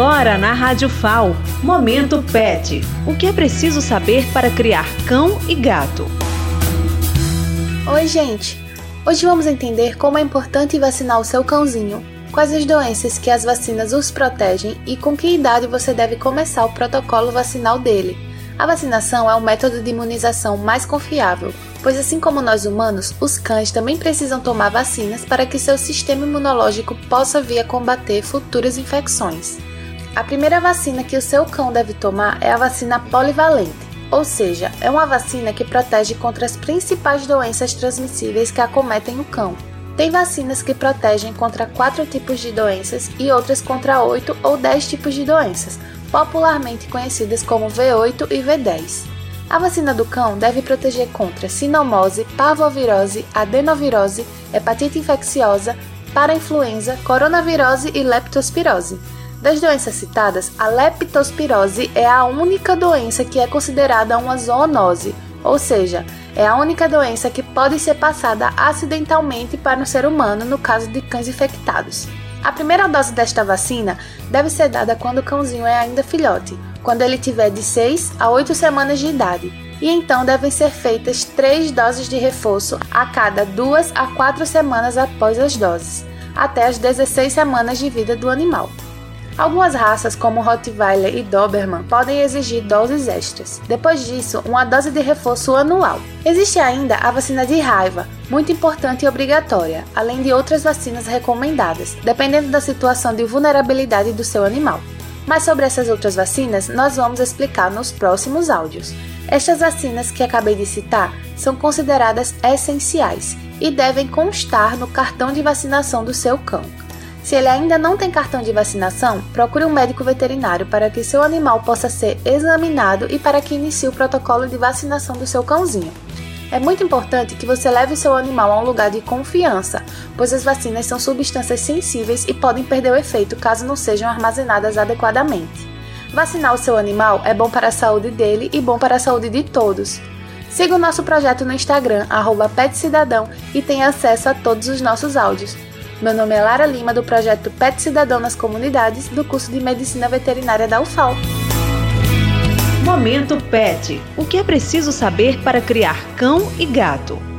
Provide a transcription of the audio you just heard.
Agora na Rádio FAO, Momento Pet. O que é preciso saber para criar cão e gato? Oi, gente! Hoje vamos entender como é importante vacinar o seu cãozinho, quais as doenças que as vacinas os protegem e com que idade você deve começar o protocolo vacinal dele. A vacinação é o método de imunização mais confiável, pois assim como nós humanos, os cães também precisam tomar vacinas para que seu sistema imunológico possa vir a combater futuras infecções. A primeira vacina que o seu cão deve tomar é a vacina polivalente, ou seja, é uma vacina que protege contra as principais doenças transmissíveis que acometem o cão. Tem vacinas que protegem contra quatro tipos de doenças e outras contra oito ou dez tipos de doenças, popularmente conhecidas como V8 e V10. A vacina do cão deve proteger contra sinomose, parvovirose, adenovirose, hepatite infecciosa, parainfluenza, coronavirose e leptospirose. Das doenças citadas, a leptospirose é a única doença que é considerada uma zoonose, ou seja, é a única doença que pode ser passada acidentalmente para o ser humano no caso de cães infectados. A primeira dose desta vacina deve ser dada quando o cãozinho é ainda filhote, quando ele tiver de 6 a 8 semanas de idade, e então devem ser feitas 3 doses de reforço a cada 2 a 4 semanas após as doses, até as 16 semanas de vida do animal. Algumas raças, como Rottweiler e Doberman, podem exigir doses extras. Depois disso, uma dose de reforço anual. Existe ainda a vacina de raiva, muito importante e obrigatória, além de outras vacinas recomendadas, dependendo da situação de vulnerabilidade do seu animal. Mas sobre essas outras vacinas, nós vamos explicar nos próximos áudios. Estas vacinas que acabei de citar são consideradas essenciais e devem constar no cartão de vacinação do seu cão. Se ele ainda não tem cartão de vacinação, procure um médico veterinário para que seu animal possa ser examinado e para que inicie o protocolo de vacinação do seu cãozinho. É muito importante que você leve seu animal a um lugar de confiança, pois as vacinas são substâncias sensíveis e podem perder o efeito caso não sejam armazenadas adequadamente. Vacinar o seu animal é bom para a saúde dele e bom para a saúde de todos. Siga o nosso projeto no Instagram, PetCidadão, e tenha acesso a todos os nossos áudios. Meu nome é Lara Lima, do projeto Pet Cidadão nas Comunidades, do curso de Medicina Veterinária da UFAL. Momento Pet. O que é preciso saber para criar cão e gato?